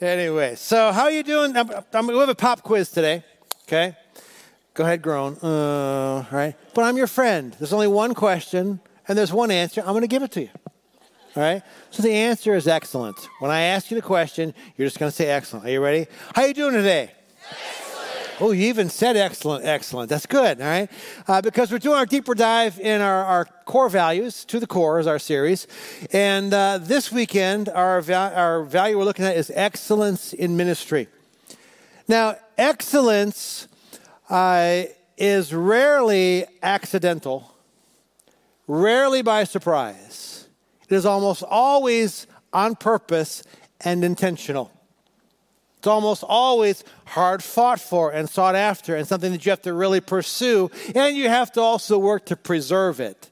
Anyway, so how are you doing? I'm, I'm, we have a pop quiz today. Okay, go ahead, groan. Uh, right, but I'm your friend. There's only one question, and there's one answer. I'm going to give it to you. All right. So the answer is excellent. When I ask you the question, you're just going to say excellent. Are you ready? How are you doing today? Oh, you even said excellent, excellent. That's good, all right? Uh, because we're doing our deeper dive in our, our core values, to the core is our series. And uh, this weekend, our, va- our value we're looking at is excellence in ministry. Now, excellence uh, is rarely accidental, rarely by surprise. It is almost always on purpose and intentional. It's almost always hard fought for and sought after and something that you have to really pursue and you have to also work to preserve it.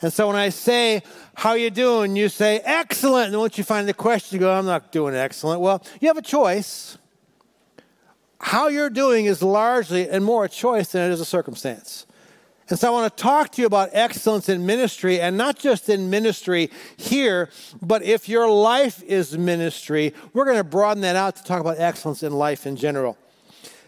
And so when I say, how you doing? You say, excellent. And once you find the question, you go, I'm not doing excellent. Well, you have a choice. How you're doing is largely and more a choice than it is a circumstance. And so I want to talk to you about excellence in ministry, and not just in ministry here, but if your life is ministry, we're going to broaden that out to talk about excellence in life in general.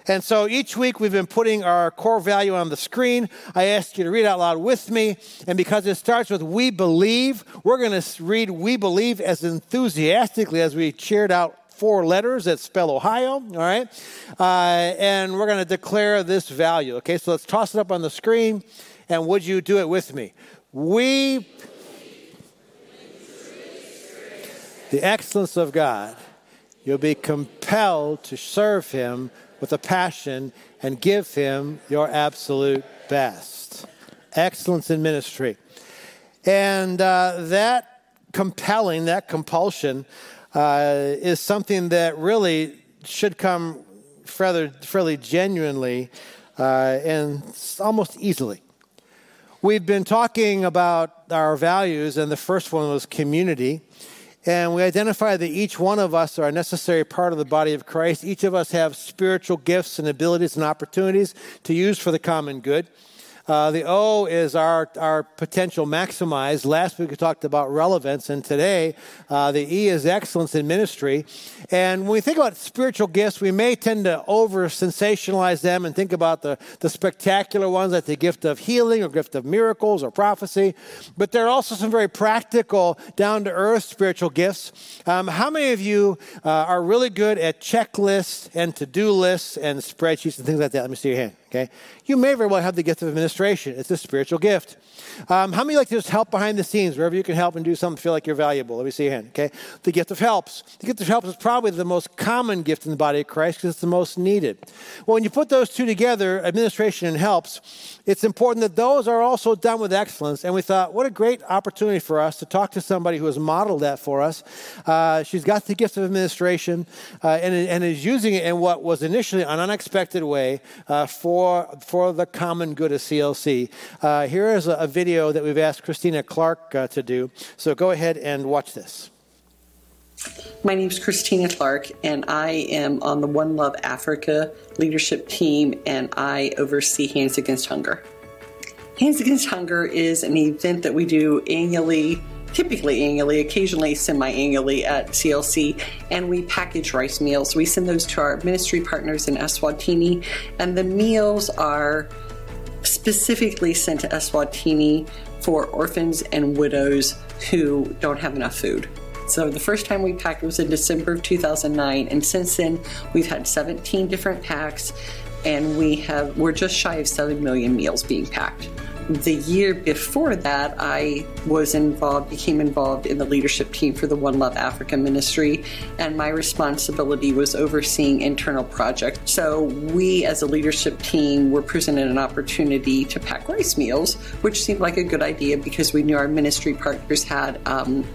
And so each week we've been putting our core value on the screen. I ask you to read out loud with me. And because it starts with we believe, we're going to read we believe as enthusiastically as we cheered out four letters that spell Ohio, all right? Uh, and we're going to declare this value, okay? So let's toss it up on the screen, and would you do it with me? We, the excellence of God, you'll be compelled to serve Him with a passion and give Him your absolute best. Excellence in ministry. And uh, that compelling, that compulsion, uh, is something that really should come fairly, fairly genuinely uh, and almost easily. We've been talking about our values, and the first one was community. And we identify that each one of us are a necessary part of the body of Christ. Each of us have spiritual gifts and abilities and opportunities to use for the common good. Uh, the O is our, our potential maximized. Last week we talked about relevance, and today uh, the E is excellence in ministry. And when we think about spiritual gifts, we may tend to over sensationalize them and think about the, the spectacular ones like the gift of healing or gift of miracles or prophecy. But there are also some very practical, down to earth spiritual gifts. Um, how many of you uh, are really good at checklists and to do lists and spreadsheets and things like that? Let me see your hand. Okay? You may very well have the gift of administration. It's a spiritual gift. Um, how many like to just help behind the scenes, wherever you can help and do something, feel like you're valuable? Let me see your hand. Okay? The gift of helps. The gift of helps is probably the most common gift in the body of Christ because it's the most needed. Well, when you put those two together, administration and helps, it's important that those are also done with excellence. And we thought, what a great opportunity for us to talk to somebody who has modeled that for us. Uh, she's got the gift of administration uh, and, and, is using it in what was initially an unexpected way uh, for, for the common good of CLC. Uh, here is a, a, video that we've asked Christina Clark uh, to do. So go ahead and watch this. My name is Christina Clark, and I am on the One Love Africa leadership team, and I oversee Hands Against Hunger. Hands Against Hunger is an event that we do annually, typically annually, occasionally semi annually at CLC, and we package rice meals. We send those to our ministry partners in Eswatini, and the meals are specifically sent to Eswatini for orphans and widows who don't have enough food. So the first time we packed was in December of 2009, and since then we've had 17 different packs, and we have we're just shy of 7 million meals being packed. The year before that, I was involved, became involved in the leadership team for the One Love Africa ministry, and my responsibility was overseeing internal projects. So, we as a leadership team were presented an opportunity to pack rice meals, which seemed like a good idea because we knew our ministry partners had. Um,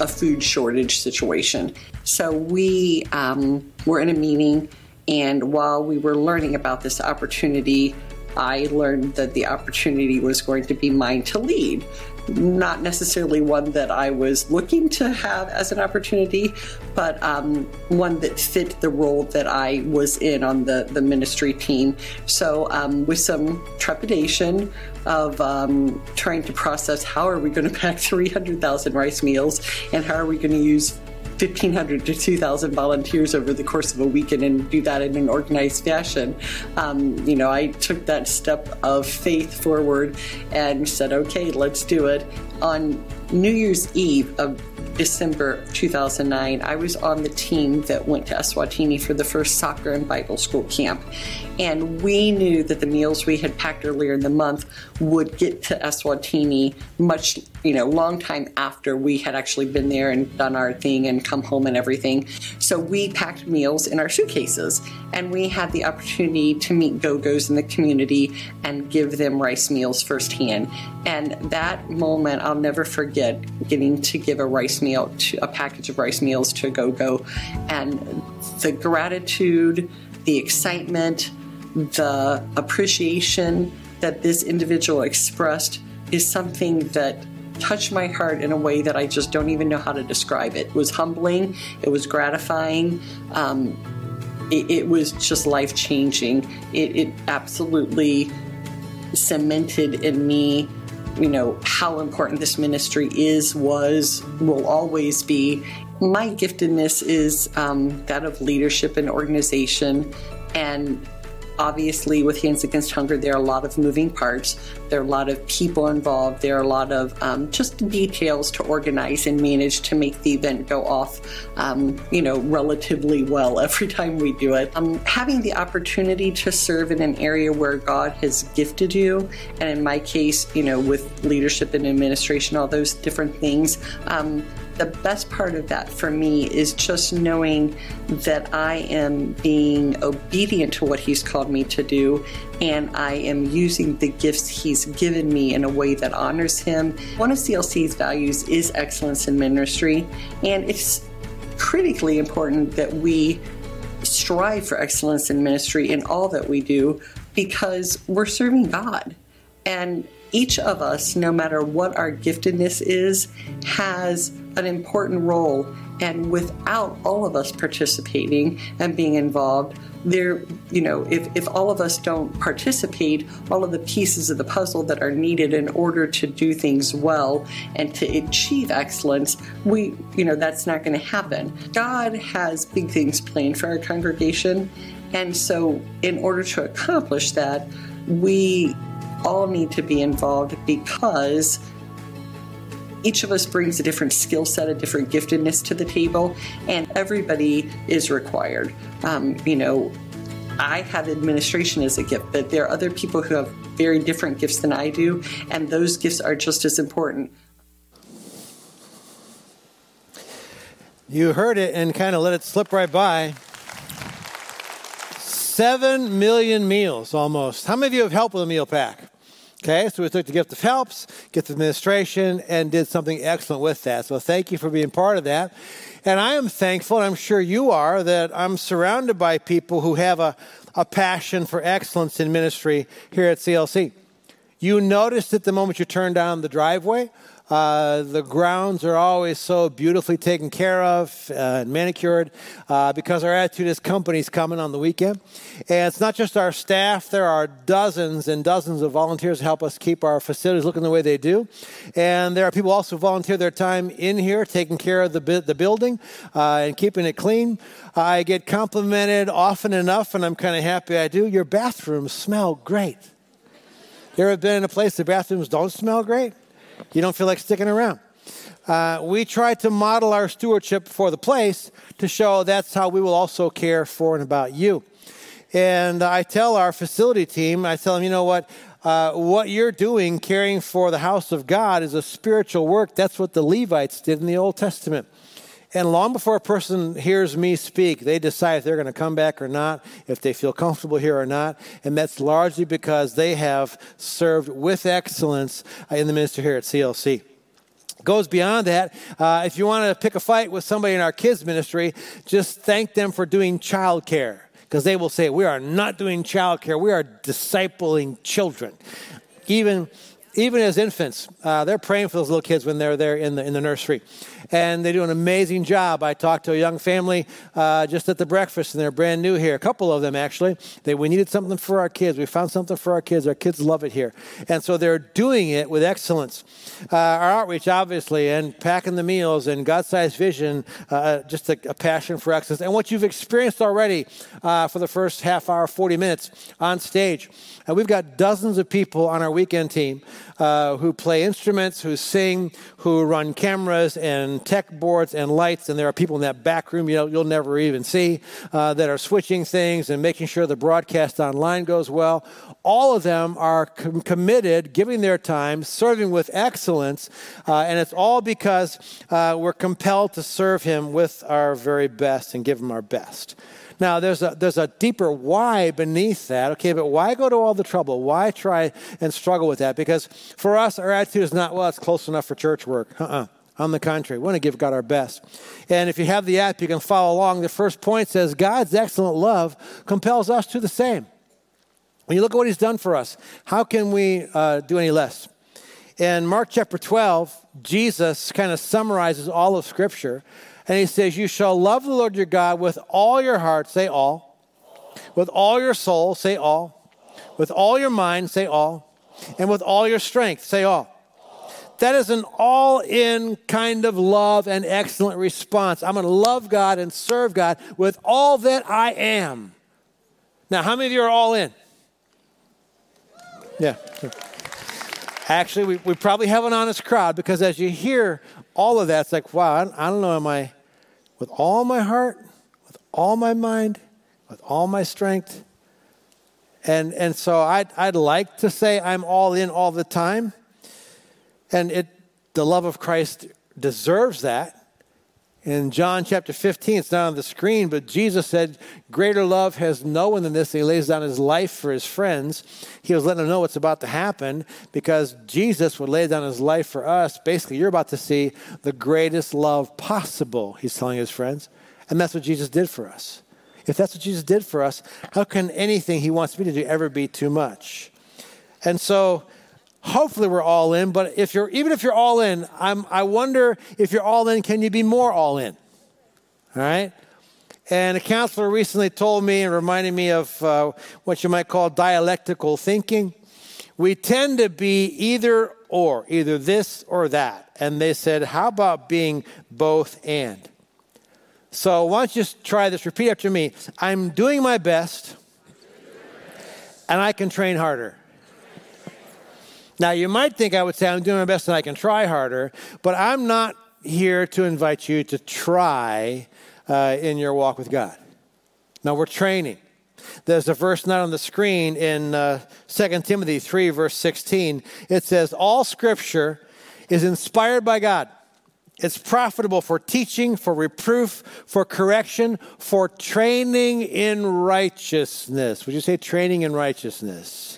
a food shortage situation. So we um, were in a meeting, and while we were learning about this opportunity, I learned that the opportunity was going to be mine to lead. Not necessarily one that I was looking to have as an opportunity, but um, one that fit the role that I was in on the, the ministry team. So, um, with some trepidation of um, trying to process how are we going to pack 300,000 rice meals and how are we going to use 1,500 to 2,000 volunteers over the course of a weekend and do that in an organized fashion. Um, you know, I took that step of faith forward and said, okay, let's do it. On New Year's Eve of December 2009, I was on the team that went to Eswatini for the first soccer and Bible school camp. And we knew that the meals we had packed earlier in the month would get to Eswatini much, you know, long time after we had actually been there and done our thing and come home and everything. So we packed meals in our suitcases and we had the opportunity to meet go-go's in the community and give them rice meals firsthand. And that moment I'll never forget getting to give a rice meal to a package of rice meals to a go-go and the gratitude, the excitement, the appreciation that this individual expressed is something that touched my heart in a way that I just don't even know how to describe it. It was humbling, it was gratifying, um, it, it, was just life changing. It, it absolutely cemented in me you know how important this ministry is was will always be my giftedness is um, that of leadership and organization and obviously with Hands Against Hunger, there are a lot of moving parts. There are a lot of people involved. There are a lot of um, just details to organize and manage to make the event go off, um, you know, relatively well every time we do it. Um, having the opportunity to serve in an area where God has gifted you, and in my case, you know, with leadership and administration, all those different things um, the best part of that for me is just knowing that I am being obedient to what He's called me to do and I am using the gifts He's given me in a way that honors Him. One of CLC's values is excellence in ministry, and it's critically important that we strive for excellence in ministry in all that we do because we're serving God. And each of us, no matter what our giftedness is, has an important role. And without all of us participating and being involved, there, you know, if, if all of us don't participate, all of the pieces of the puzzle that are needed in order to do things well and to achieve excellence, we, you know, that's not going to happen. God has big things planned for our congregation. And so, in order to accomplish that, we all need to be involved because each of us brings a different skill set, a different giftedness to the table, and everybody is required. Um, you know, I have administration as a gift, but there are other people who have very different gifts than I do, and those gifts are just as important. You heard it and kind of let it slip right by. Seven million meals almost. How many of you have helped with a meal pack? Okay, so we took the gift of helps, gift of administration, and did something excellent with that. So thank you for being part of that. And I am thankful, and I'm sure you are, that I'm surrounded by people who have a, a passion for excellence in ministry here at CLC. You noticed it the moment you turned down the driveway uh, the grounds are always so beautifully taken care of uh, and manicured uh, because our attitude is company's coming on the weekend. And it's not just our staff, there are dozens and dozens of volunteers to help us keep our facilities looking the way they do. And there are people also volunteer their time in here taking care of the, the building uh, and keeping it clean. I get complimented often enough, and I'm kind of happy I do. Your bathrooms smell great. You ever been in a place the bathrooms don't smell great? You don't feel like sticking around. Uh, we try to model our stewardship for the place to show that's how we will also care for and about you. And I tell our facility team, I tell them, you know what? Uh, what you're doing, caring for the house of God, is a spiritual work. That's what the Levites did in the Old Testament. And long before a person hears me speak, they decide if they're going to come back or not, if they feel comfortable here or not. And that's largely because they have served with excellence in the ministry here at CLC goes beyond that. Uh, if you want to pick a fight with somebody in our kids ministry, just thank them for doing childcare because they will say, We are not doing childcare, we are discipling children. Even even as infants, uh, they're praying for those little kids when they're there in the, in the nursery. And they do an amazing job. I talked to a young family uh, just at the breakfast, and they're brand new here. A couple of them actually. They we needed something for our kids. We found something for our kids. Our kids love it here, and so they're doing it with excellence. Uh, our outreach, obviously, and packing the meals and God-sized vision, uh, just a, a, passion for excellence, and what you've experienced already uh, for the first half hour, 40 minutes on stage. And we've got dozens of people on our weekend team uh, who play instruments, who sing, who run cameras and tech boards and lights. And there are people in that back room you'll, you'll never even see uh, that are switching things and making sure the broadcast online goes well. All of them are com- committed, giving their time, serving with excellence. Uh, and it's all because uh, we're compelled to serve Him with our very best and give Him our best. Now, there's a, there's a deeper why beneath that. Okay, but why go to all the trouble? Why try and struggle with that? Because for us, our attitude is not, well, it's close enough for church work. Uh-uh. On the contrary, we want to give God our best. And if you have the app, you can follow along. The first point says God's excellent love compels us to the same. When you look at what He's done for us, how can we uh, do any less? In Mark chapter 12, Jesus kind of summarizes all of Scripture and he says, You shall love the Lord your God with all your heart, say all. With all your soul, say all. With all your mind, say all. And with all your strength, say all. That is an all in kind of love and excellent response. I'm going to love God and serve God with all that I am. Now, how many of you are all in? Yeah. Actually, we, we probably have an honest crowd because as you hear all of that, it's like, wow, I, I don't know, am I, with all my heart, with all my mind, with all my strength. And, and so I'd, I'd like to say I'm all in all the time. And it, the love of Christ deserves that. In John chapter 15, it's not on the screen, but Jesus said, Greater love has no one than this. He lays down his life for his friends. He was letting them know what's about to happen because Jesus would lay down his life for us. Basically, you're about to see the greatest love possible, he's telling his friends. And that's what Jesus did for us. If that's what Jesus did for us, how can anything he wants me to do ever be too much? And so, hopefully we're all in but if you're even if you're all in I'm, i wonder if you're all in can you be more all in? All right? And a counselor recently told me and reminded me of uh, what you might call dialectical thinking. We tend to be either or either this or that. And they said how about being both and? So why don't you just try this? Repeat after me. I'm doing my best and i can train harder now, you might think I would say I'm doing my best and I can try harder, but I'm not here to invite you to try uh, in your walk with God. Now, we're training. There's a verse not on the screen in uh, 2 Timothy 3, verse 16. It says, All scripture is inspired by God. It's profitable for teaching, for reproof, for correction, for training in righteousness. Would you say training in righteousness?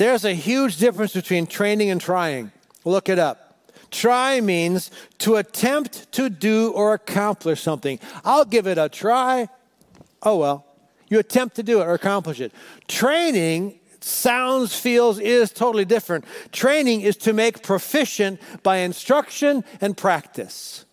There's a huge difference between training and trying. Look it up. Try means to attempt to do or accomplish something. I'll give it a try. Oh well. You attempt to do it or accomplish it. Training sounds, feels, is totally different. Training is to make proficient by instruction and practice.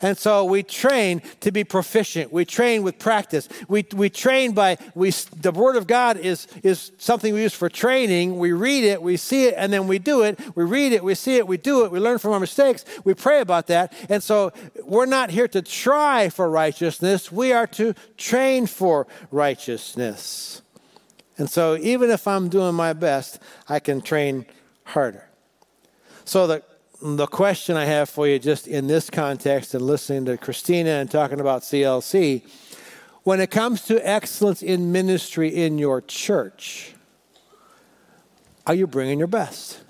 And so we train to be proficient. We train with practice. We, we train by, we, the Word of God is, is something we use for training. We read it, we see it, and then we do it. We read it, we see it, we do it. We learn from our mistakes. We pray about that. And so we're not here to try for righteousness. We are to train for righteousness. And so even if I'm doing my best, I can train harder. So the the question I have for you, just in this context and listening to Christina and talking about CLC, when it comes to excellence in ministry in your church, are you bringing your best?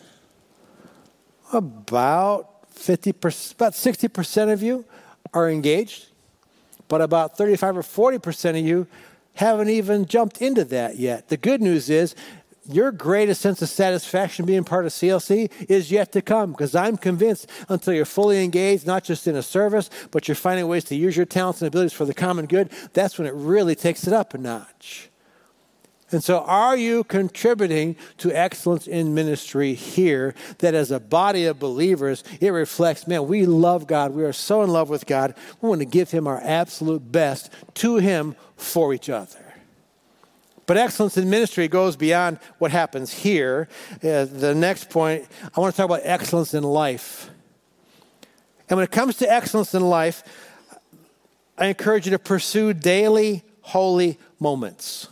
About 50%, about 60% of you are engaged, but about 35 or 40% of you haven't even jumped into that yet. The good news is your greatest sense of satisfaction being part of CLC is yet to come because I'm convinced until you're fully engaged, not just in a service, but you're finding ways to use your talents and abilities for the common good, that's when it really takes it up a notch. And so, are you contributing to excellence in ministry here that as a body of believers, it reflects, man, we love God. We are so in love with God. We want to give Him our absolute best to Him for each other. But excellence in ministry goes beyond what happens here. Uh, the next point, I want to talk about excellence in life. And when it comes to excellence in life, I encourage you to pursue daily holy moments.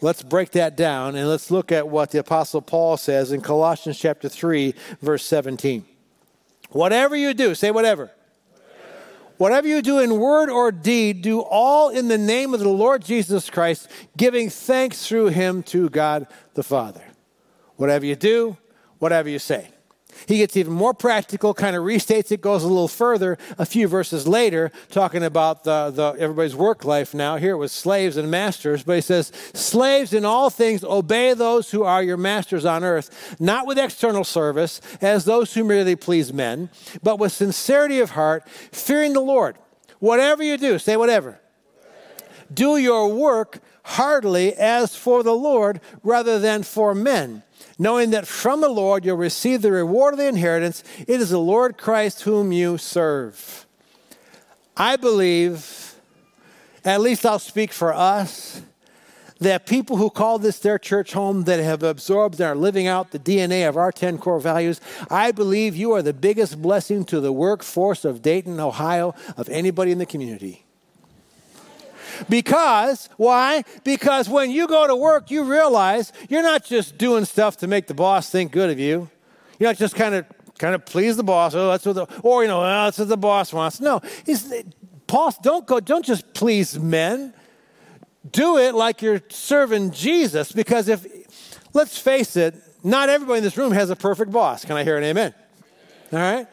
Let's break that down and let's look at what the Apostle Paul says in Colossians chapter 3, verse 17. Whatever you do, say whatever. Whatever you do in word or deed, do all in the name of the Lord Jesus Christ, giving thanks through him to God the Father. Whatever you do, whatever you say. He gets even more practical, kind of restates it, goes a little further a few verses later, talking about the, the, everybody's work life now. Here it was slaves and masters, but he says, Slaves in all things obey those who are your masters on earth, not with external service, as those who merely please men, but with sincerity of heart, fearing the Lord. Whatever you do, say whatever. Do your work heartily as for the Lord rather than for men knowing that from the Lord you'll receive the reward of the inheritance. It is the Lord Christ whom you serve. I believe, at least I'll speak for us, that people who call this their church home that have absorbed and are living out the DNA of our 10 core values, I believe you are the biggest blessing to the workforce of Dayton, Ohio, of anybody in the community. Because, why? Because when you go to work, you realize you're not just doing stuff to make the boss think good of you. You're not just kind of kind of please the boss. Oh, that's what the, or you know, well, that's what the boss wants. No, he's, Paul, don't go, don't just please men. Do it like you're serving Jesus. Because if, let's face it, not everybody in this room has a perfect boss. Can I hear an amen? All right?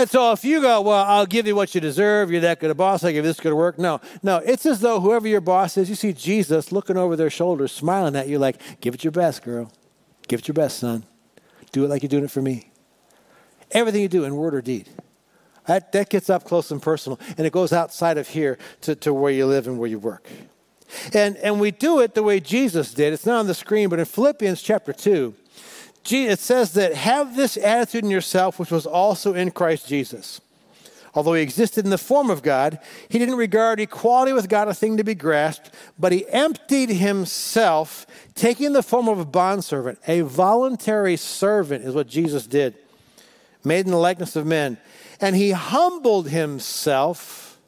And so if you go, well, I'll give you what you deserve, you're that good a boss, I'll give you this good work. No, no, it's as though whoever your boss is, you see Jesus looking over their shoulders, smiling at you like, give it your best, girl. Give it your best, son. Do it like you're doing it for me. Everything you do in word or deed. That, that gets up close and personal, and it goes outside of here to, to where you live and where you work. And, and we do it the way Jesus did. It's not on the screen, but in Philippians chapter 2, it says that have this attitude in yourself, which was also in Christ Jesus. Although he existed in the form of God, he didn't regard equality with God a thing to be grasped, but he emptied himself, taking the form of a bondservant. A voluntary servant is what Jesus did, made in the likeness of men. And he humbled himself.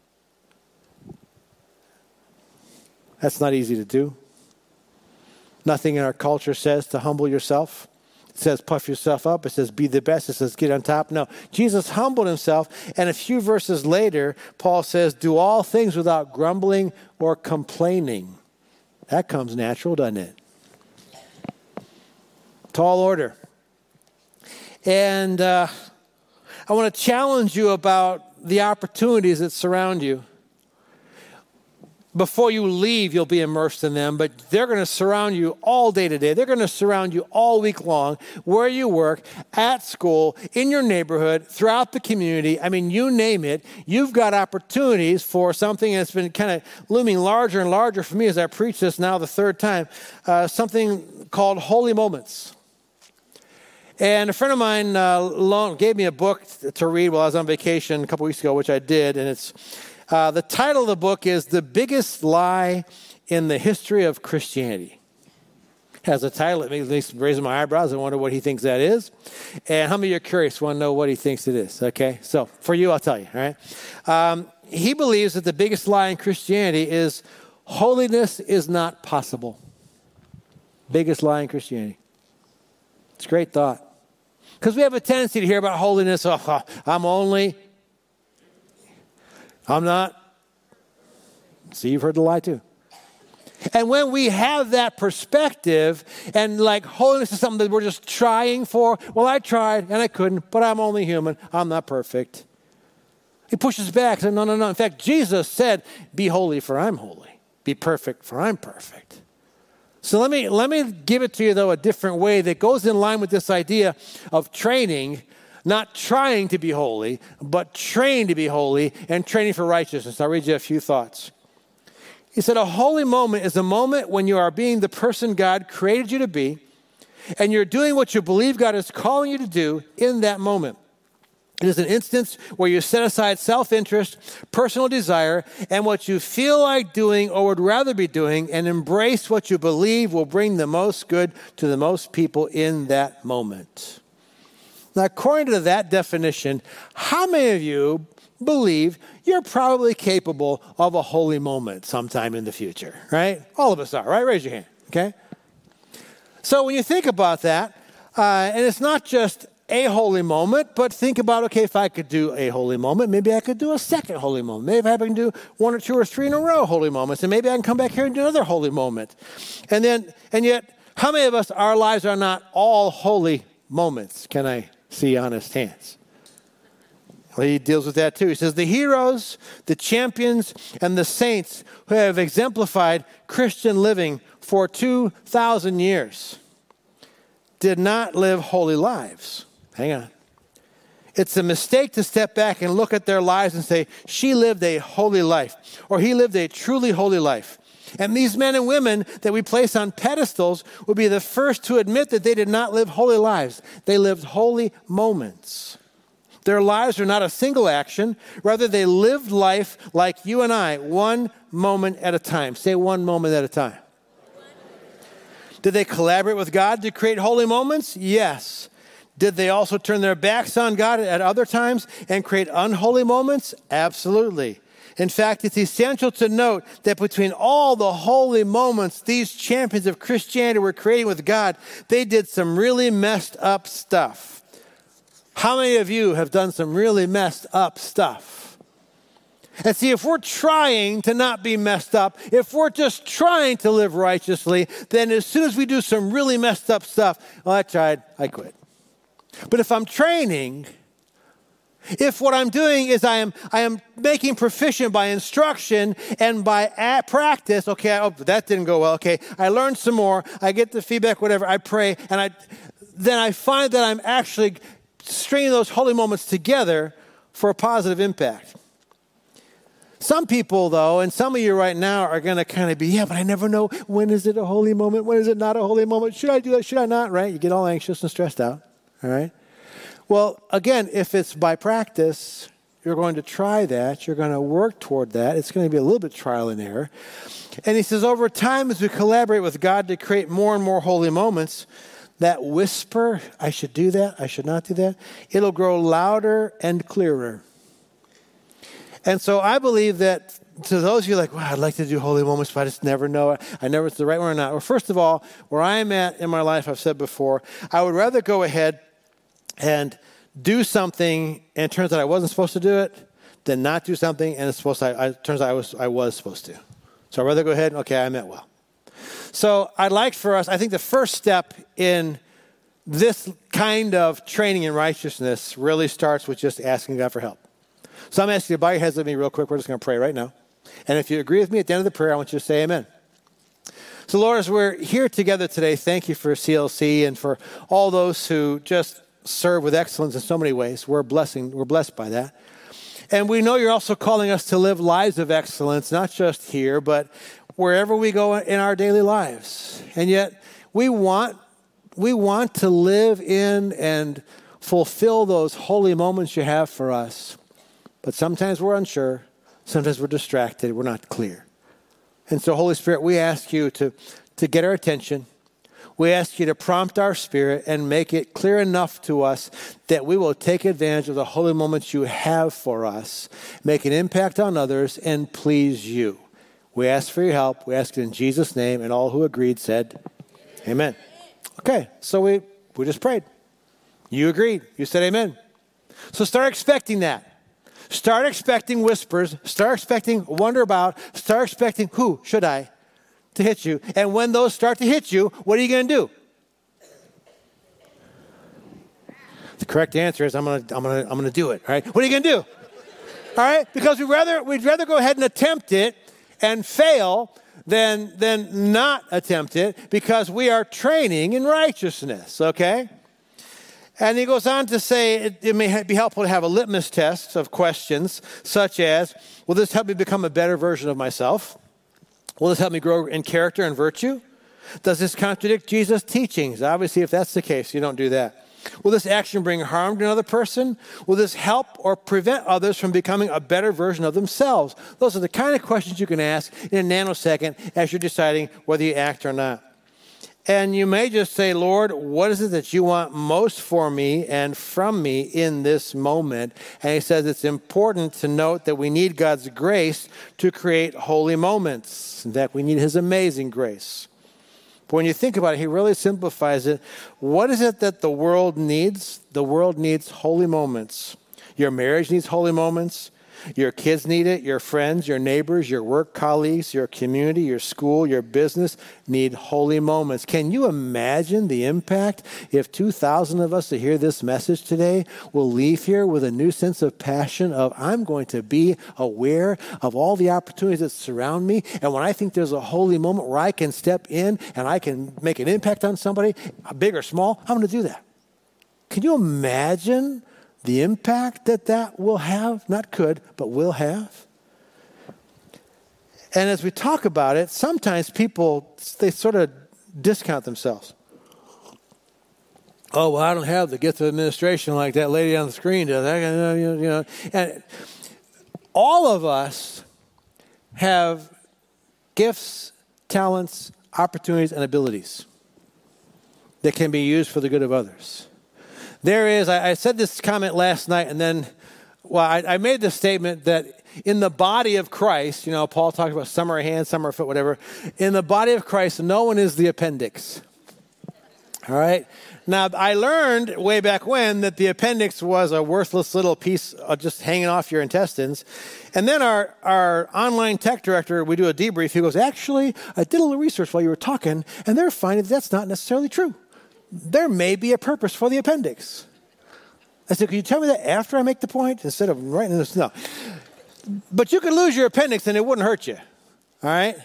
That's not easy to do. Nothing in our culture says to humble yourself. Says, puff yourself up. It says, be the best. It says, get on top. No, Jesus humbled himself. And a few verses later, Paul says, do all things without grumbling or complaining. That comes natural, doesn't it? Tall order. And uh, I want to challenge you about the opportunities that surround you before you leave, you'll be immersed in them, but they're going to surround you all day today. They're going to surround you all week long, where you work, at school, in your neighborhood, throughout the community. I mean, you name it. You've got opportunities for something that's been kind of looming larger and larger for me as I preach this now the third time uh, something called Holy Moments. And a friend of mine uh, gave me a book to read while I was on vacation a couple weeks ago, which I did, and it's uh, the title of the book is The Biggest Lie in the History of Christianity. Has a title, it makes me raise my eyebrows. I wonder what he thinks that is. And how many of you are curious, want to know what he thinks it is? Okay, so for you, I'll tell you, all right? Um, he believes that the biggest lie in Christianity is holiness is not possible. Biggest lie in Christianity. It's a great thought. Because we have a tendency to hear about holiness, oh, I'm only I'm not. See, you've heard the lie too. And when we have that perspective and like holiness is something that we're just trying for, well, I tried and I couldn't, but I'm only human. I'm not perfect. He pushes back. Says, no, no, no. In fact, Jesus said, Be holy, for I'm holy. Be perfect, for I'm perfect. So let me let me give it to you though a different way that goes in line with this idea of training not trying to be holy, but trained to be holy and training for righteousness. I'll read you a few thoughts. He said, A holy moment is a moment when you are being the person God created you to be, and you're doing what you believe God is calling you to do in that moment. It is an instance where you set aside self interest, personal desire, and what you feel like doing or would rather be doing, and embrace what you believe will bring the most good to the most people in that moment. Now, according to that definition, how many of you believe you're probably capable of a holy moment sometime in the future, right? All of us are, right? Raise your hand, okay? So when you think about that, uh, and it's not just a holy moment, but think about okay, if I could do a holy moment, maybe I could do a second holy moment. Maybe I can do one or two or three in a row holy moments, and maybe I can come back here and do another holy moment. And then, and yet, how many of us, our lives are not all holy moments? Can I see honest hands? He deals with that too. He says, The heroes, the champions, and the saints who have exemplified Christian living for 2,000 years did not live holy lives. Hang on. It's a mistake to step back and look at their lives and say, she lived a holy life, or he lived a truly holy life. And these men and women that we place on pedestals would be the first to admit that they did not live holy lives. They lived holy moments. Their lives are not a single action, rather, they lived life like you and I, one moment at a time. Say one moment at a time. Did they collaborate with God to create holy moments? Yes. Did they also turn their backs on God at other times and create unholy moments? Absolutely. In fact, it's essential to note that between all the holy moments these champions of Christianity were creating with God, they did some really messed up stuff. How many of you have done some really messed up stuff? And see, if we're trying to not be messed up, if we're just trying to live righteously, then as soon as we do some really messed up stuff, well, I tried, I quit. But if I'm training, if what I'm doing is I am, I am making proficient by instruction and by practice, okay, oh, that didn't go well, okay, I learned some more, I get the feedback, whatever, I pray, and I, then I find that I'm actually stringing those holy moments together for a positive impact. Some people, though, and some of you right now are going to kind of be, yeah, but I never know when is it a holy moment? When is it not a holy moment? Should I do that? Should I not? Right? You get all anxious and stressed out. All right? Well, again, if it's by practice, you're going to try that. You're going to work toward that. It's going to be a little bit trial and error. And he says, over time, as we collaborate with God to create more and more holy moments, that whisper, I should do that, I should not do that, it'll grow louder and clearer. And so I believe that to those of you like, wow, I'd like to do holy moments, but I just never know. I never it's the right one or not. Well, first of all, where I am at in my life, I've said before, I would rather go ahead and do something and it turns out I wasn't supposed to do it than not do something and it's supposed to, I, it turns out I was, I was supposed to. So I'd rather go ahead and, okay, I meant well. So I'd like for us, I think the first step in this kind of training in righteousness really starts with just asking God for help. So I'm asking you to bow your heads with me real quick. We're just going to pray right now. And if you agree with me at the end of the prayer, I want you to say amen. So, Lord, as we're here together today, thank you for CLC and for all those who just serve with excellence in so many ways. We're blessing, we're blessed by that. And we know you're also calling us to live lives of excellence, not just here, but wherever we go in our daily lives. And yet we want we want to live in and fulfill those holy moments you have for us. But sometimes we're unsure, sometimes we're distracted, we're not clear. And so Holy Spirit, we ask you to to get our attention we ask you to prompt our spirit and make it clear enough to us that we will take advantage of the holy moments you have for us, make an impact on others, and please you. We ask for your help. We ask it in Jesus' name, and all who agreed said, Amen. Okay, so we, we just prayed. You agreed. You said amen. So start expecting that. Start expecting whispers. Start expecting wonder about. Start expecting who should I? To hit you. And when those start to hit you, what are you going to do? The correct answer is I'm going to I'm going to I'm going to do it, right? What are you going to do? All right? Because we'd rather we'd rather go ahead and attempt it and fail than than not attempt it because we are training in righteousness, okay? And he goes on to say it, it, may be helpful to have a litmus test of questions such as Will this help me become a better version of myself? Will this help me grow in character and virtue? Does this contradict Jesus' teachings? Obviously, if that's the case, you don't do that. Will this action bring harm to another person? Will this help or prevent others from becoming a better version of themselves? Those are the kind of questions you can ask in a nanosecond as you're deciding whether you act or not. And you may just say, Lord, what is it that you want most for me and from me in this moment? And he says it's important to note that we need God's grace to create holy moments, that we need his amazing grace. But when you think about it, he really simplifies it. What is it that the world needs? The world needs holy moments. Your marriage needs holy moments. Your kids need it. Your friends, your neighbors, your work colleagues, your community, your school, your business need holy moments. Can you imagine the impact if 2,000 of us to hear this message today will leave here with a new sense of passion of I'm going to be aware of all the opportunities that surround me. And when I think there's a holy moment where I can step in and I can make an impact on somebody, big or small, I'm going to do that. Can you imagine the impact that that will have, not could, but will have. And as we talk about it, sometimes people, they sort of discount themselves. Oh, well, I don't have the gift of administration like that lady on the screen does. I, You know, and all of us have gifts, talents, opportunities, and abilities that can be used for the good of others. There is, I, I said this comment last night, and then, well, I, I made the statement that in the body of Christ, you know, Paul talked about some are a hand, some are foot, whatever. In the body of Christ, no one is the appendix. All right? Now, I learned way back when that the appendix was a worthless little piece just hanging off your intestines. And then our, our online tech director, we do a debrief. He goes, Actually, I did a little research while you were talking, and they're finding that that's not necessarily true there may be a purpose for the appendix. I said, Can you tell me that after I make the point instead of writing this? No. But you could lose your appendix and it wouldn't hurt you. All right?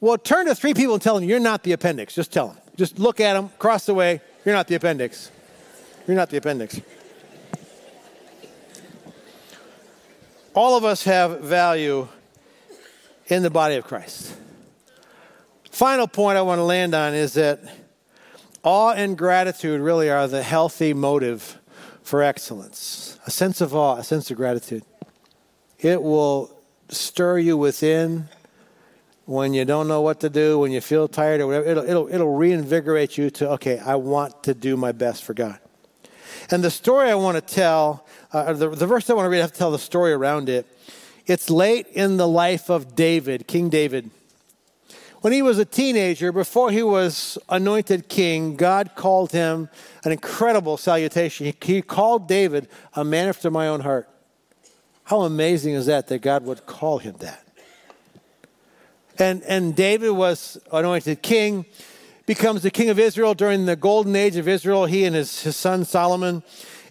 Well, turn to three people and tell them you're not the appendix. Just tell them. Just look at them, cross the way. You're not the appendix. You're not the appendix. All of us have value in the body of Christ. Final point I want to land on is that Awe and gratitude really are the healthy motive for excellence. A sense of awe, a sense of gratitude. It will stir you within when you don't know what to do, when you feel tired or whatever. It'll, it'll, it'll reinvigorate you to, okay, I want to do my best for God. And the story I want to tell, uh, the, the verse I want to read, I have to tell the story around it. It's late in the life of David, King David. When he was a teenager, before he was anointed king, God called him an incredible salutation. He, called David a man after my own heart. How amazing is that that God would call him that? And, and David was anointed king, becomes the king of Israel during the golden age of Israel, he and his, his son Solomon.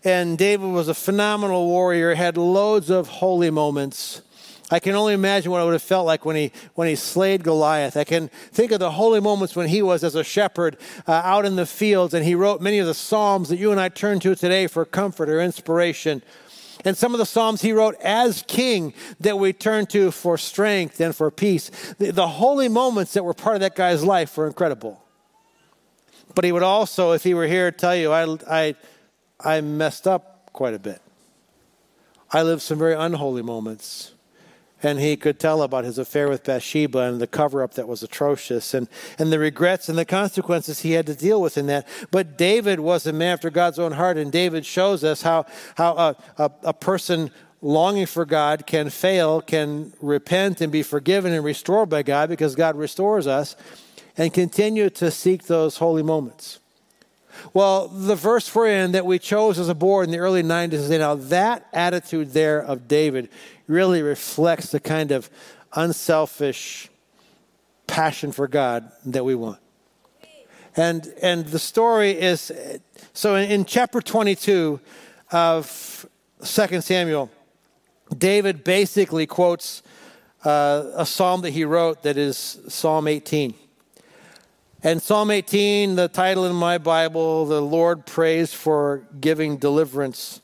And David was a phenomenal warrior, had loads of holy moments. I can only imagine what it would have felt like when he, when he slayed Goliath. I can think of the holy moments when he was as a shepherd uh, out in the fields and he wrote many of the Psalms that you and I turn to today for comfort or inspiration. And some of the Psalms he wrote as king that we turn to for strength and for peace. The, the holy moments that were part of that guy's life were incredible. But he would also, if he were here, tell you, I, I, I messed up quite a bit. I lived some very unholy moments and he could tell about his affair with Bathsheba and the cover up that was atrocious and, and the regrets and the consequences he had to deal with in that. But David was a man after God's own heart, and David shows us how, how a, a, a person longing for God can fail, can repent and be forgiven and restored by God because God restores us, and continue to seek those holy moments. Well, the verse we're in that we chose as a board in the early 90s is now that attitude there of David really reflects the kind of unselfish passion for God that we want. And, and the story is so in, in chapter 22 of 2 Samuel, David basically quotes uh, a psalm that he wrote that is Psalm 18. And Psalm 18, the title in my Bible, the Lord prays for giving deliverance.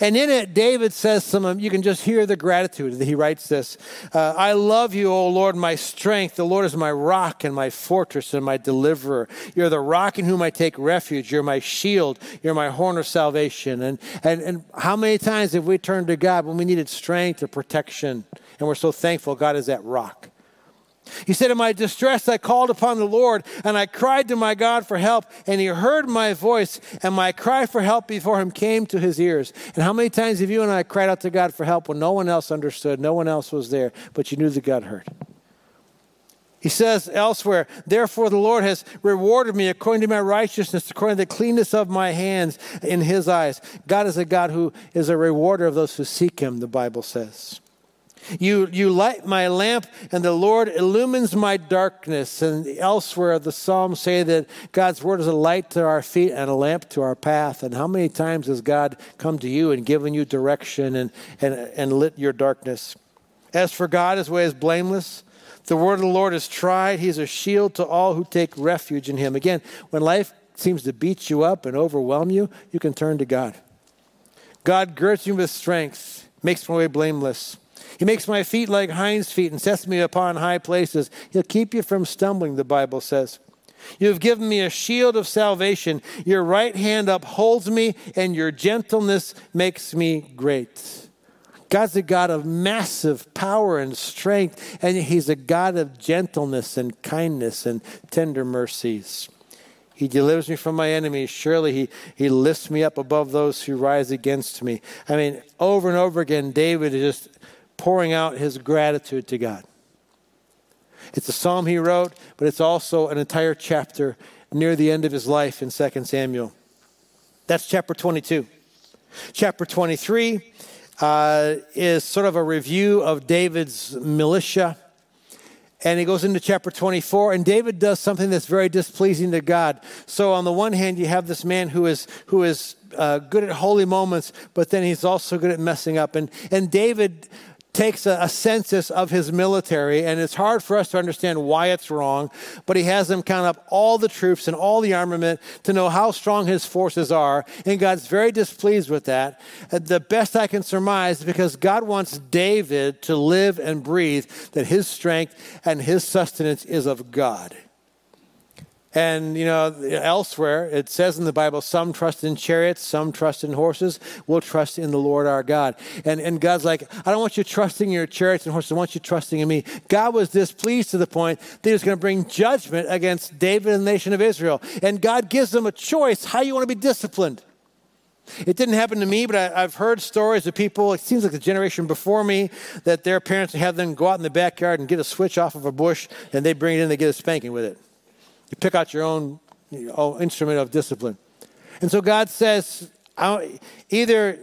And in it, David says some, you can just hear the gratitude that he writes this. Uh, I love you, O Lord, my strength. The Lord is my rock and my fortress and my deliverer. You're the rock in whom I take refuge. You're my shield. You're my horn of salvation. And, and, and how many times have we turned to God when we needed strength or protection? And we're so thankful God is that rock. He said, In my distress, I called upon the Lord, and I cried to my God for help, and he heard my voice, and my cry for help before him came to his ears. And how many times have you and I cried out to God for help when no one else understood, no one else was there, but you knew that God heard? He says elsewhere, Therefore the Lord has rewarded me according to my righteousness, according to the cleanness of my hands in his eyes. God is a God who is a rewarder of those who seek him, the Bible says. You, you light my lamp, and the Lord illumines my darkness. And elsewhere, the Psalms say that God's word is a light to our feet and a lamp to our path. And how many times has God come to you and given you direction and, and, and lit your darkness? As for God, his way is blameless. The word of the Lord is tried. He's a shield to all who take refuge in him. Again, when life seems to beat you up and overwhelm you, you can turn to God. God girds you with strength, makes my way blameless. He makes my feet like hinds' feet and sets me upon high places. He'll keep you from stumbling, the Bible says. You have given me a shield of salvation. Your right hand upholds me, and your gentleness makes me great. God's a God of massive power and strength, and He's a God of gentleness and kindness and tender mercies. He delivers me from my enemies. Surely he, he lifts me up above those who rise against me. I mean, over and over again, David is just pouring out his gratitude to God. It's a psalm he wrote, but it's also an entire chapter near the end of his life in 2 Samuel. That's chapter 22. Chapter 23 uh, is sort of a review of David's militia. And he goes into chapter 24, and David does something that's very displeasing to God. So, on the one hand, you have this man who is, who is uh, good at holy moments, but then he's also good at messing up. And, and David takes a, a, census of his military, and it's hard for us to understand why it's wrong, but he has them count up all the troops and all the armament to know how strong his forces are, and God's very displeased with that. Uh, the best I can surmise, is because God wants David to live and breathe, that his strength and his sustenance is of God. And, you know, elsewhere, it says in the Bible, some trust in chariots, some trust in horses. We'll trust in the Lord our God. And, and God's like, I don't want you trusting your chariots and horses. I want you trusting in me. God was displeased to the point that he was going to bring judgment against David and the nation of Israel. And God gives them a choice how you want to be disciplined. It didn't happen to me, but I, have heard stories of people, it seems like the generation before me, that their parents have them go out in the backyard and get a switch off of a bush, and they bring it in, they get a spanking with it. You pick out your own you know, instrument of discipline. And so God says either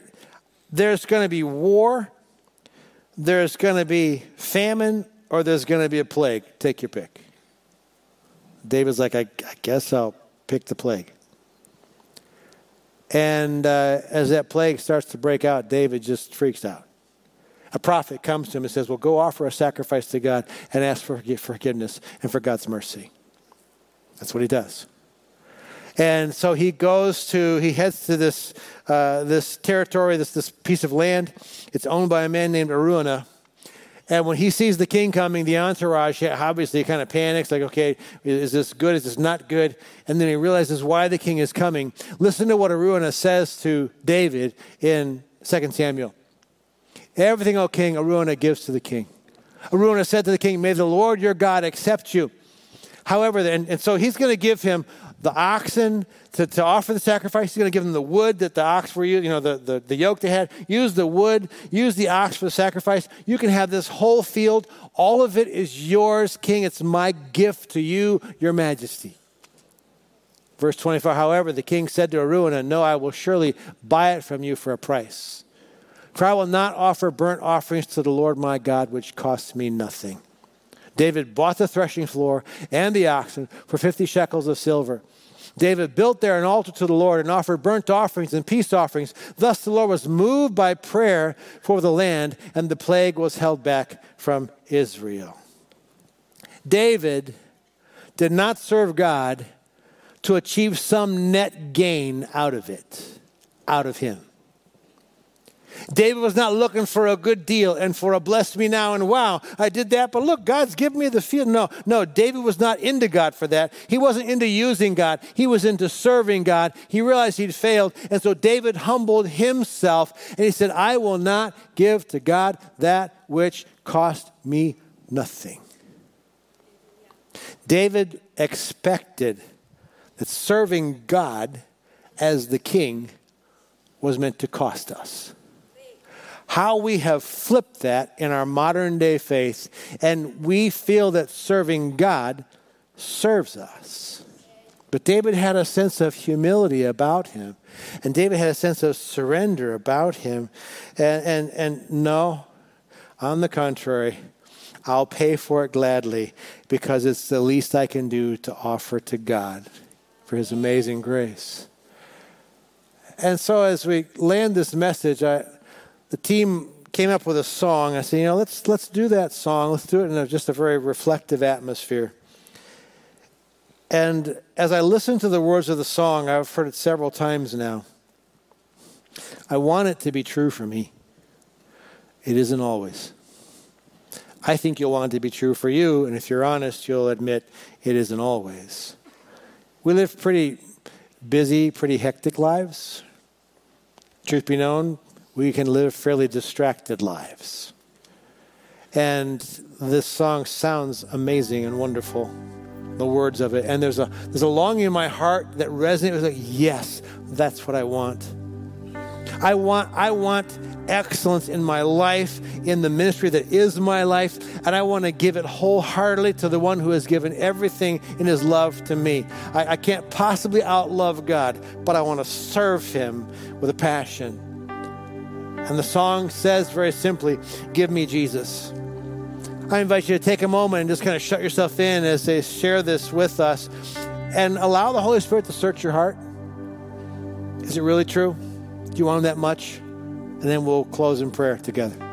there's going to be war, there's going to be famine, or there's going to be a plague. Take your pick. David's like, I, I guess I'll pick the plague. And uh, as that plague starts to break out, David just freaks out. A prophet comes to him and says, Well, go offer a sacrifice to God and ask for forgiveness and for God's mercy. That's what he does. And so he goes to, he heads to this, uh, this territory, this, this piece of land. It's owned by a man named Araunah. And when he sees the king coming, the entourage obviously kind of panics, like, okay, is this good? Is this not good? And then he realizes why the king is coming. Listen to what Araunah says to David in 2 Samuel. Everything, O king, Araunah gives to the king. Araunah said to the king, May the Lord your God accept you However, and, and so he's going to give him the oxen to, to offer the sacrifice. He's going to give them the wood that the ox were using, you know, the, the, the yoke they had. Use the wood, use the ox for the sacrifice. You can have this whole field. All of it is yours, King. It's my gift to you, your majesty. Verse 24, however, the king said to Araunah, No, I will surely buy it from you for a price. For I will not offer burnt offerings to the Lord my God, which costs me nothing. David bought the threshing floor and the oxen for 50 shekels of silver. David built there an altar to the Lord and offered burnt offerings and peace offerings. Thus the Lord was moved by prayer for the land, and the plague was held back from Israel. David did not serve God to achieve some net gain out of it, out of him. David was not looking for a good deal and for a bless me now and wow, I did that, but look, God's given me the field. No, no, David was not into God for that. He wasn't into using God, he was into serving God. He realized he'd failed, and so David humbled himself and he said, I will not give to God that which cost me nothing. David expected that serving God as the king was meant to cost us. How we have flipped that in our modern day faith, and we feel that serving God serves us. But David had a sense of humility about him, and David had a sense of surrender about him. And, and, and no, on the contrary, I'll pay for it gladly because it's the least I can do to offer to God for his amazing grace. And so as we land this message, I, the team came up with a song. I said, you know, let's, let's do that song. Let's do it in a, just a very reflective atmosphere. And as I listened to the words of the song, I've heard it several times now. I want it to be true for me. It isn't always. I think you'll want it to be true for you, and if you're honest, you'll admit it isn't always. We live pretty busy, pretty hectic lives. Truth be known, we can live fairly distracted lives. And this song sounds amazing and wonderful, the words of it. And there's a, there's a longing in my heart that resonates with like, yes, that's what I want. I want, I want excellence in my life, in the ministry that is my life, and I want to give it wholeheartedly to the one who has given everything in his love to me. I, I can't possibly outlove God, but I want to serve him with a passion. And the song says very simply, Give me Jesus. I invite you to take a moment and just kind of shut yourself in as they share this with us and allow the Holy Spirit to search your heart. Is it really true? Do you want Him that much? And then we'll close in prayer together.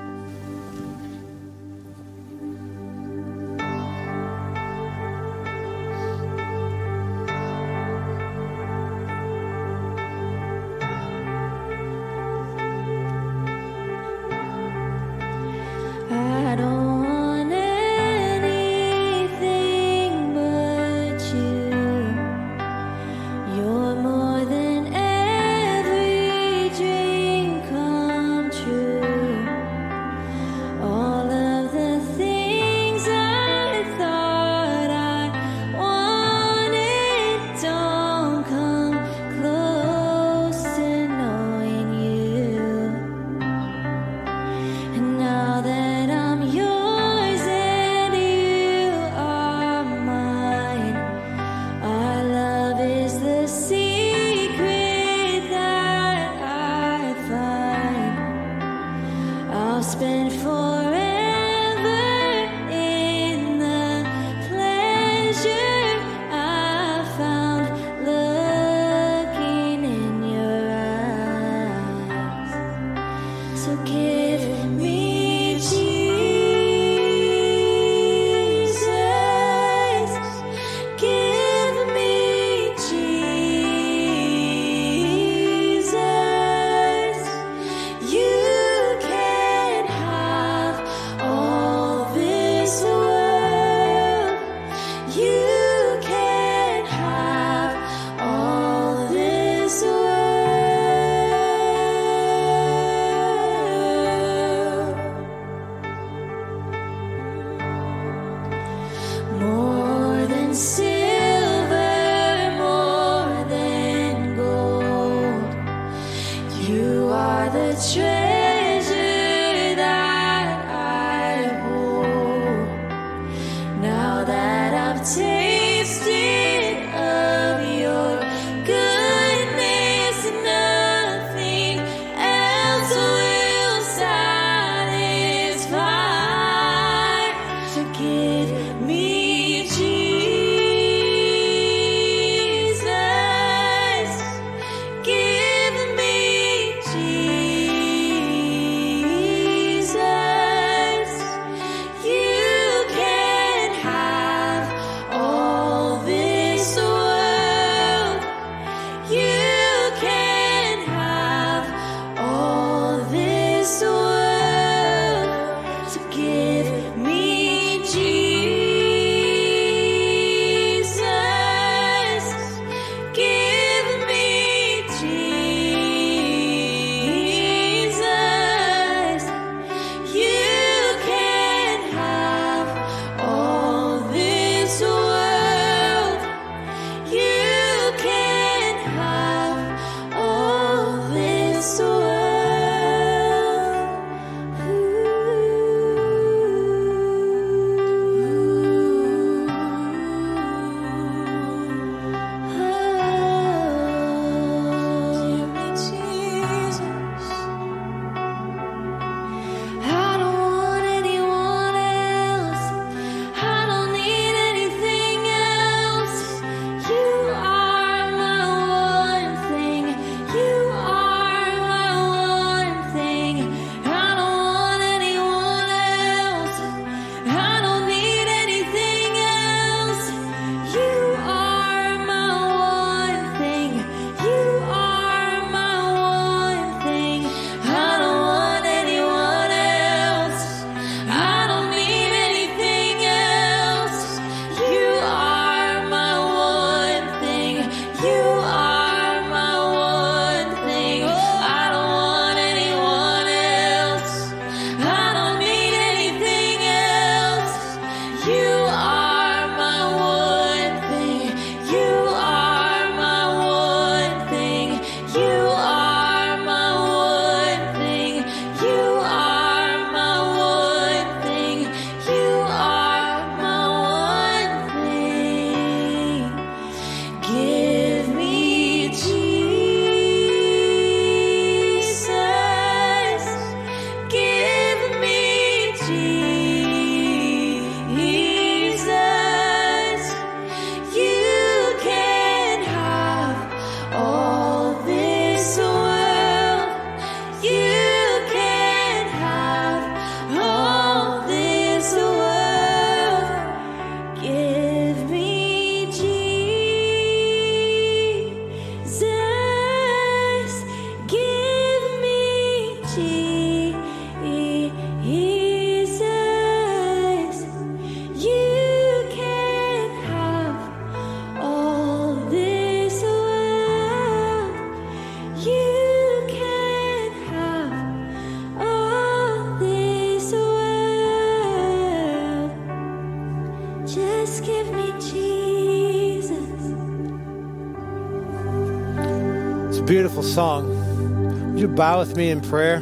Song. Would you bow with me in prayer?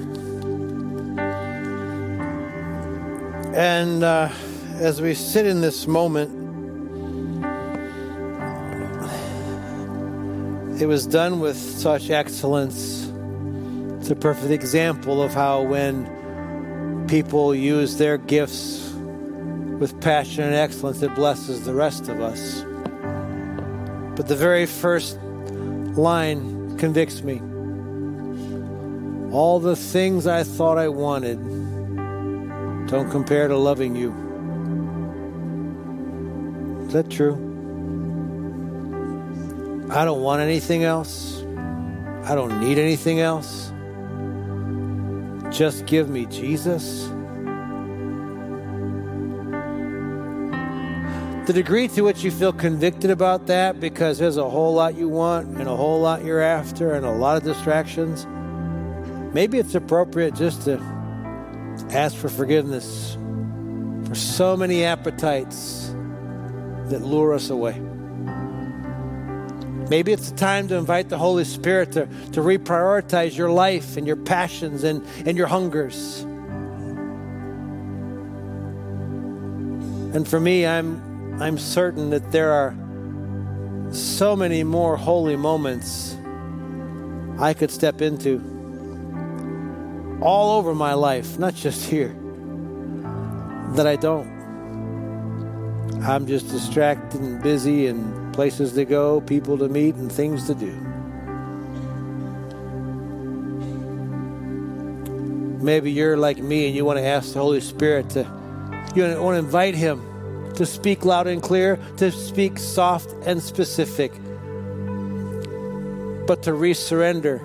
And uh, as we sit in this moment, it was done with such excellence. It's a perfect example of how when people use their gifts with passion and excellence, it blesses the rest of us. But the very first line convicts me. All the things I thought I wanted don't compare to loving you. Is that true? I don't want anything else. I don't need anything else. Just give me Jesus. The degree to which you feel convicted about that because there's a whole lot you want and a whole lot you're after and a lot of distractions, maybe it's appropriate just to ask for forgiveness for so many appetites that lure us away. Maybe it's time to invite the Holy Spirit to, to reprioritize your life and your passions and, and your hungers. And for me, I'm I'm certain that there are so many more holy moments I could step into all over my life, not just here, that I don't. I'm just distracted and busy and places to go, people to meet, and things to do. Maybe you're like me and you want to ask the Holy Spirit to, you want to invite Him to speak loud and clear, to speak soft and specific, but to resurrender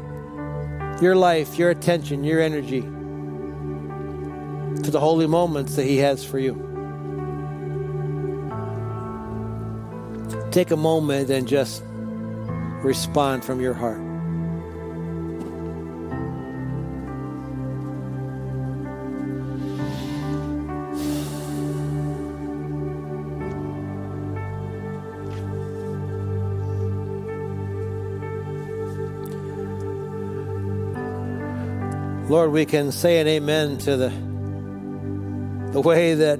your life, your attention, your energy to the holy moments that He has for you. Take a moment and just respond from your heart. Lord, we can say an amen to the, the way that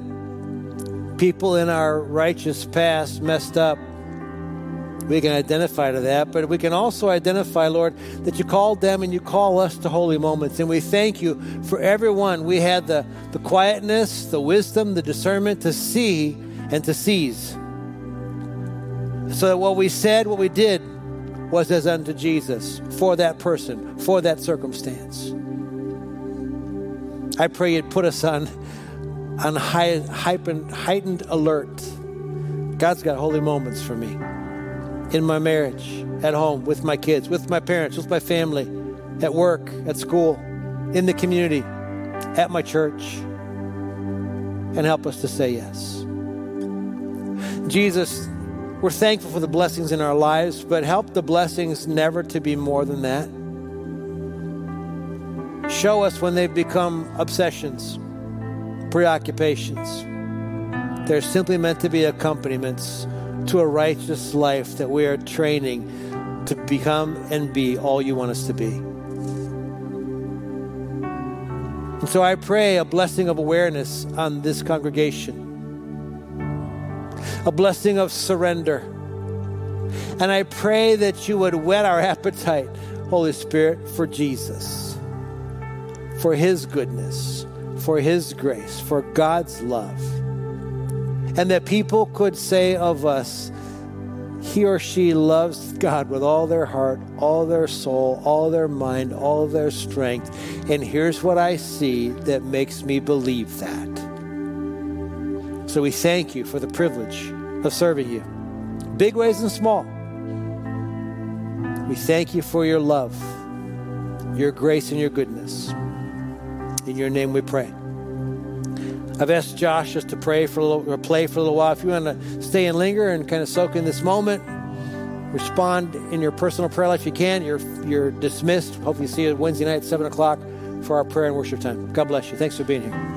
people in our righteous past messed up. We can identify to that, but we can also identify, Lord, that you called them and you call us to holy moments. And we thank you for everyone. We had the, the quietness, the wisdom, the discernment to see and to seize. So that what we said, what we did, was as unto Jesus for that person, for that circumstance. I pray you'd put us on, on high, heightened, heightened alert. God's got holy moments for me in my marriage, at home, with my kids, with my parents, with my family, at work, at school, in the community, at my church, and help us to say yes. Jesus, we're thankful for the blessings in our lives, but help the blessings never to be more than that. Show us when they've become obsessions, preoccupations. They're simply meant to be accompaniments to a righteous life that we are training to become and be all you want us to be. And so I pray a blessing of awareness on this congregation, a blessing of surrender. And I pray that you would whet our appetite, Holy Spirit, for Jesus, for His goodness, for His grace, for God's love. And that people could say of us, he or she loves God with all their heart, all their soul, all their mind, all their strength. And here's what I see that makes me believe that. So we thank you for the privilege of serving you, big ways and small. We thank you for your love, your grace, and your goodness. In your name we pray. I've asked Josh just to pray for a little, or play for a little while. If you want to stay and linger and kind of soak in this moment, respond in your personal prayer life. If you can, you're you're dismissed. Hopefully, see you Wednesday night at seven o'clock for our prayer and worship time. God bless you. Thanks for being here.